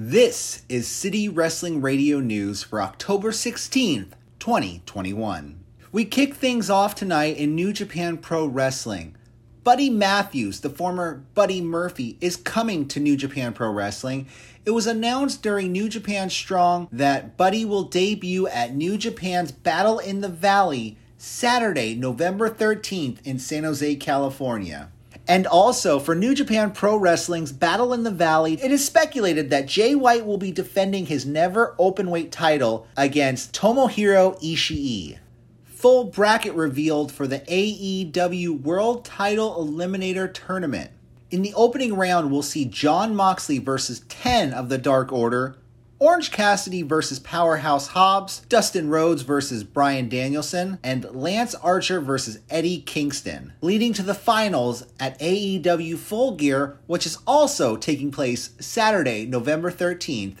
This is City Wrestling Radio News for October 16th, 2021. We kick things off tonight in New Japan Pro Wrestling. Buddy Matthews, the former Buddy Murphy, is coming to New Japan Pro Wrestling. It was announced during New Japan Strong that Buddy will debut at New Japan's Battle in the Valley Saturday, November 13th in San Jose, California. And also, for New Japan Pro Wrestling's Battle in the Valley, it is speculated that Jay White will be defending his never openweight title against Tomohiro Ishii. Full bracket revealed for the AEW World Title Eliminator Tournament. In the opening round, we'll see Jon Moxley versus 10 of the Dark Order, Orange Cassidy versus Powerhouse Hobbs, Dustin Rhodes versus Bryan Danielson, and Lance Archer versus Eddie Kingston, leading to the finals at AEW Full Gear, which is also taking place Saturday, November 13th.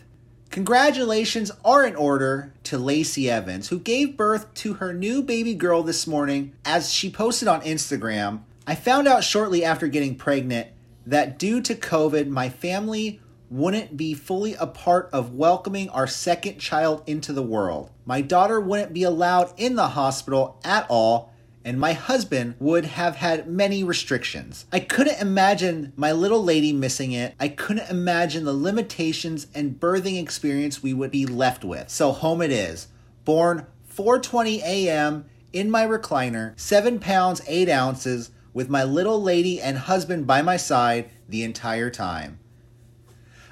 Congratulations are in order to Lacey Evans, who gave birth to her new baby girl this morning. As she posted on Instagram, I found out shortly after getting pregnant that due to COVID, my family wouldn't be fully a part of welcoming our second child into the world. My daughter wouldn't be allowed in the hospital at all, and my husband would have had many restrictions. I couldn't imagine my little lady missing it. I couldn't imagine the limitations and birthing experience we would be left with. So home it is. Born 4:20 a.m. in my recliner, 7 pounds 8 ounces with my little lady and husband by my side the entire time.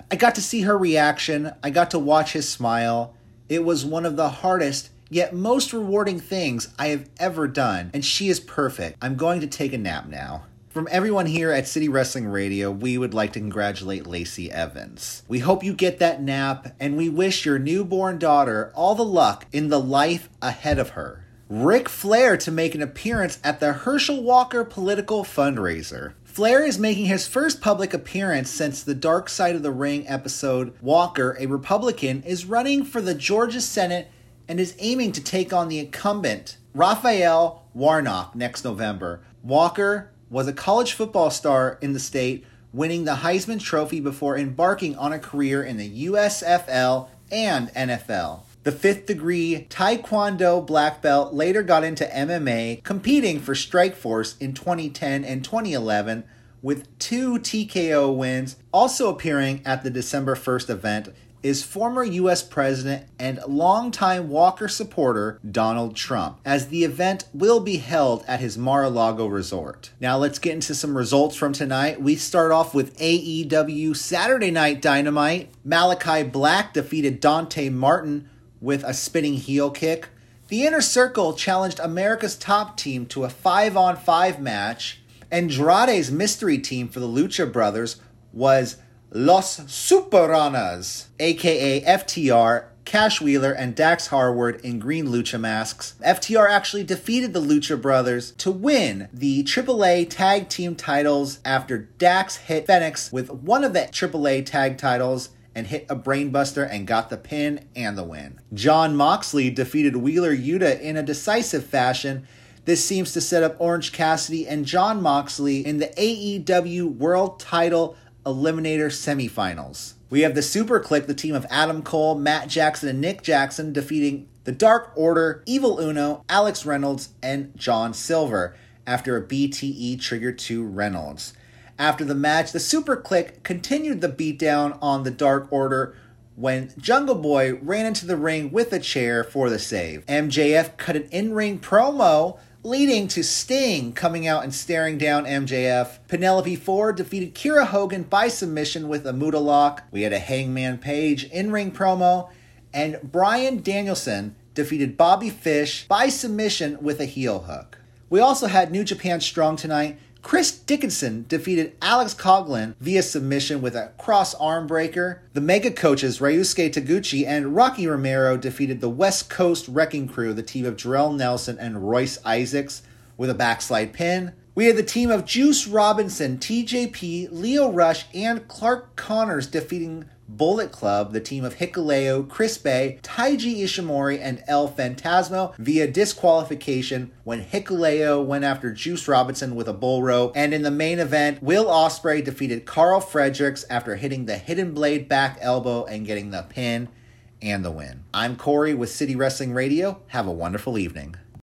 I got to see her reaction. I got to watch his smile. It was one of the hardest yet most rewarding things I have ever done, and she is perfect. I'm going to take a nap now. From everyone here at City Wrestling Radio, we would like to congratulate Lacey Evans. We hope you get that nap, and we wish your newborn daughter all the luck in the life ahead of her. Ric Flair to make an appearance at the Herschel Walker political fundraiser. Flair is making his first public appearance since the Dark Side of the Ring episode. Walker, a Republican, is running for the Georgia Senate and is aiming to take on the incumbent, Raphael Warnock, next November. Walker was a college football star in the state, winning the Heisman Trophy before embarking on a career in the USFL and NFL. The fifth degree Taekwondo black belt later got into MMA, competing for Strikeforce in 2010 and 2011 with two TKO wins. Also appearing at the December 1st event is former U.S. President and longtime Walker supporter Donald Trump, as the event will be held at his Mar a Lago resort. Now, let's get into some results from tonight. We start off with AEW Saturday Night Dynamite. Malakai Black defeated Dante Martin with a spinning heel kick. The Inner Circle challenged America's top team to a 5 on 5 match. Andrade's mystery team for the Lucha Brothers was Los Superanas, aka FTR, Cash Wheeler, and Dax Harwood in green lucha masks. FTR actually defeated the Lucha Brothers to win the AAA tag team titles after Dax hit Fenix with one of the AAA tag titles and hit a brainbuster and got the pin and the win. Jon Moxley defeated Wheeler Yuta in a decisive fashion. This seems to set up Orange Cassidy and Jon Moxley in the AEW World Title Eliminator semifinals. We have the Super Kliq, the team of Adam Cole, Matt Jackson, and Nick Jackson defeating the Dark Order, Evil Uno, Alex Reynolds, and John Silver after a BTE trigger to Reynolds. After the match, the Super Kliq continued the beatdown on the Dark Order when Jungle Boy ran into the ring with a chair for the save. MJF cut an in ring promo leading to Sting coming out and staring down MJF. Penelope Ford defeated Kiera Hogan by submission with a Muta lock. We had a Hangman Page in ring promo, and Bryan Danielson defeated Bobby Fish by submission with a heel hook. We also had New Japan Strong tonight. Chris Dickinson defeated Alex Coughlin via submission with a cross arm breaker. The mega coaches Ryusuke Taguchi and Rocky Romero defeated the West Coast Wrecking Crew, the team of Jorel Nelson and Royce Isaacs, with a backslide pin. We had the team of Juice Robinson, TJP, Lio Rush, and Clark Connors defeating Bullet Club, the team of Hikuleo, Chris Bey, Taiji Ishimori, and El Phantasmo via disqualification when Hikuleo went after Juice Robinson with a bull rope. And in the main event, Will Ospreay defeated Karl Fredericks after hitting the hidden blade back elbow and getting the pin and the win. I'm Corey with City Wrestling Radio. Have a wonderful evening.